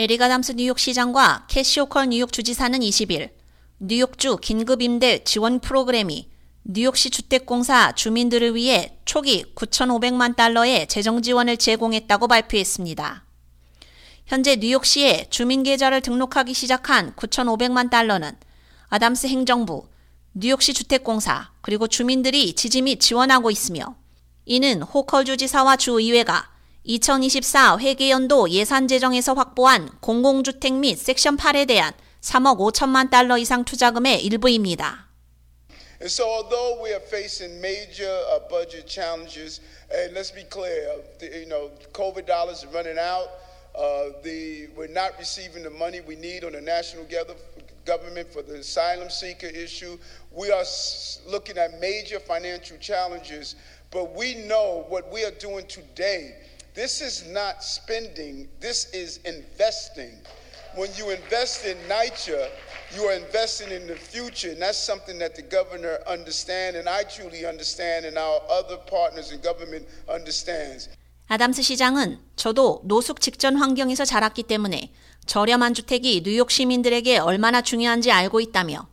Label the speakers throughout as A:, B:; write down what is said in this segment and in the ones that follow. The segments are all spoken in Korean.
A: 에릭 아담스 뉴욕 시장과 캐시 호컬 뉴욕 주지사는 20일 뉴욕주 긴급임대 지원 프로그램이 뉴욕시 주택공사 주민들을 위해 초기 9,500만 달러의 재정 지원을 제공했다고 발표했습니다. 현재 뉴욕시에 주민 계좌를 등록하기 시작한 9,500만 달러는 아담스 행정부, 뉴욕시 주택공사, 그리고 주민들이 및 지원하고 있으며 이는 호컬 주지사와 주의회가 2024 회계연도 예산 재정에서 확보한 공공주택 및 섹션 8에 대한 3억 5천만 달러 이상 투자금의 일부입니다.
B: And so, although we are facing major uh, budget challenges, and let's be clear, the, you know, COVID dollars are running out. Uh, the, we're not receiving the money we need on the national gather, government for the asylum seeker issue. We are looking at major financial challenges, but we know what we are doing today this is not spending, this is investing. When you invest in NYCHA, you are investing in the future, and that's something that the governor understands, and I truly understand, and our other partners in government understands.
A: 아담스 시장은 저도 노숙 직전 환경에서 자랐기 때문에 저렴한 주택이 뉴욕 시민들에게 얼마나 중요한지 알고 있다며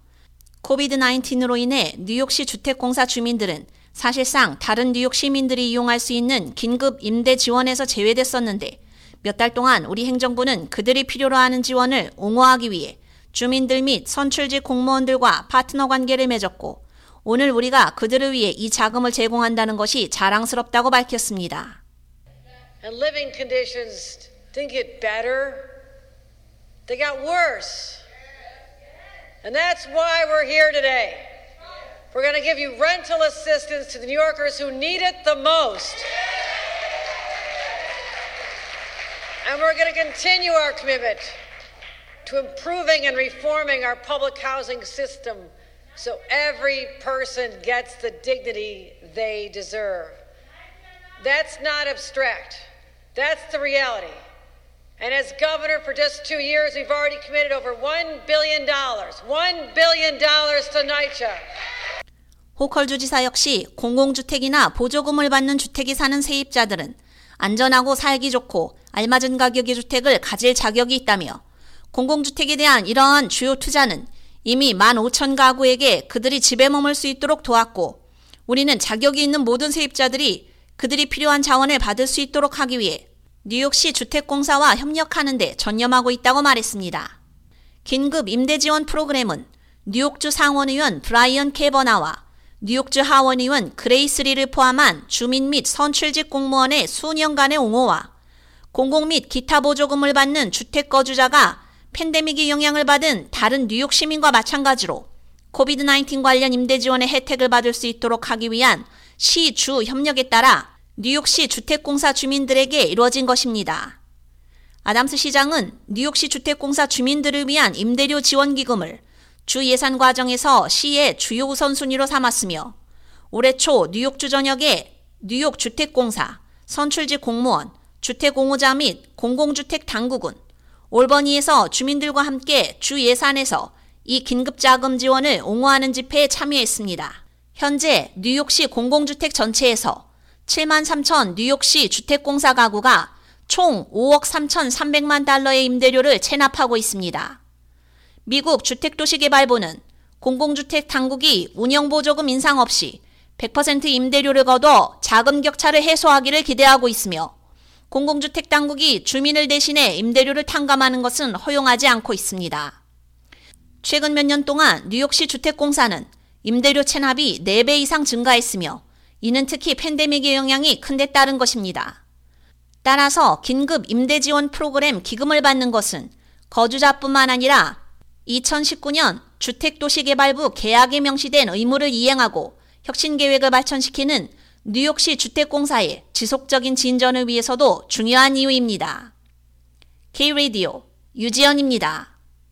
A: 코비드 19으로 인해 뉴욕시 주택공사 주민들은 사실상 다른 뉴욕 시민들이 이용할 수 있는 긴급 임대 지원에서 제외됐었는데 몇 달 동안 우리 행정부는 그들이 필요로 하는 지원을 옹호하기 위해 주민들 및 선출직 공무원들과 파트너 관계를 맺었고 오늘 우리가 그들을 위해 이 자금을 제공한다는 것이 자랑스럽다고 밝혔습니다.
C: And living conditions didn't get better. They got worse. And that's why we're here today. We're going to give you rental assistance to the New Yorkers who need it the most. And we're going to continue our commitment to improving and reforming our public housing system so every person gets the dignity they deserve. That's not abstract. That's the reality. And as governor for just two years, we've already committed over $1 billion, $1 billion to NYCHA.
A: 호컬 주지사 역시 공공주택이나 보조금을 받는 주택에 사는 세입자들은 안전하고 살기 좋고 알맞은 가격의 주택을 가질 자격이 있다며 공공주택에 대한 이러한 주요 투자는 이미 15,000 가구에게 그들이 집에 머물 수 있도록 도왔고 우리는 자격이 있는 모든 세입자들이 그들이 필요한 자원을 받을 수 있도록 하기 위해 뉴욕시 주택공사와 협력하는 데 전념하고 있다고 말했습니다. 긴급 임대 지원 프로그램은 뉴욕주 상원의원 브라이언 케버나와 뉴욕주 하원의원 그레이스리를 포함한 주민 및 선출직 공무원의 수년간의 옹호와 공공 및 기타 보조금을 받는 주택 거주자가 팬데믹의 영향을 받은 다른 뉴욕 시민과 마찬가지로 코비드-19 관련 임대 지원의 혜택을 받을 수 있도록 하기 위한 시 주 협력에 따라 뉴욕시 주택공사 주민들에게 이루어진 것입니다. 아담스 시장은 뉴욕시 주택공사 주민들을 위한 임대료 지원 기금을 주 예산 과정에서 시의 주요 우선순위로 삼았으며 올해 초 뉴욕주 전역에 뉴욕 주택공사, 선출직 공무원, 주택공호자 및 공공주택 당국은 올버니에서 주민들과 함께 주 예산에서 이 긴급 자금 지원을 옹호하는 집회에 참여했습니다. 현재 뉴욕시 공공주택 전체에서 7만 3천 뉴욕시 주택공사 가구가 총 5억 3천3백만 달러의 임대료를 체납하고 있습니다. 미국 주택도시개발부는 공공주택 당국이 운영보조금 인상 없이 100% 임대료를 거둬 자금 격차를 해소하기를 기대하고 있으며 공공주택 당국이 주민을 대신해 임대료를 탕감하는 것은 허용하지 않고 있습니다. 최근 몇 년 동안 뉴욕시 주택공사는 임대료 체납이 4배 이상 증가했으며 이는 특히 팬데믹의 영향이 큰데 따른 것입니다. 따라서 긴급 임대 지원 프로그램 기금을 받는 것은 거주자뿐만 아니라 2019년 주택도시개발부 계약에 명시된 의무를 이행하고 혁신계획을 발전시키는 뉴욕시 주택공사의 지속적인 진전을 위해서도 중요한 이유입니다. K-Radio 유지연입니다.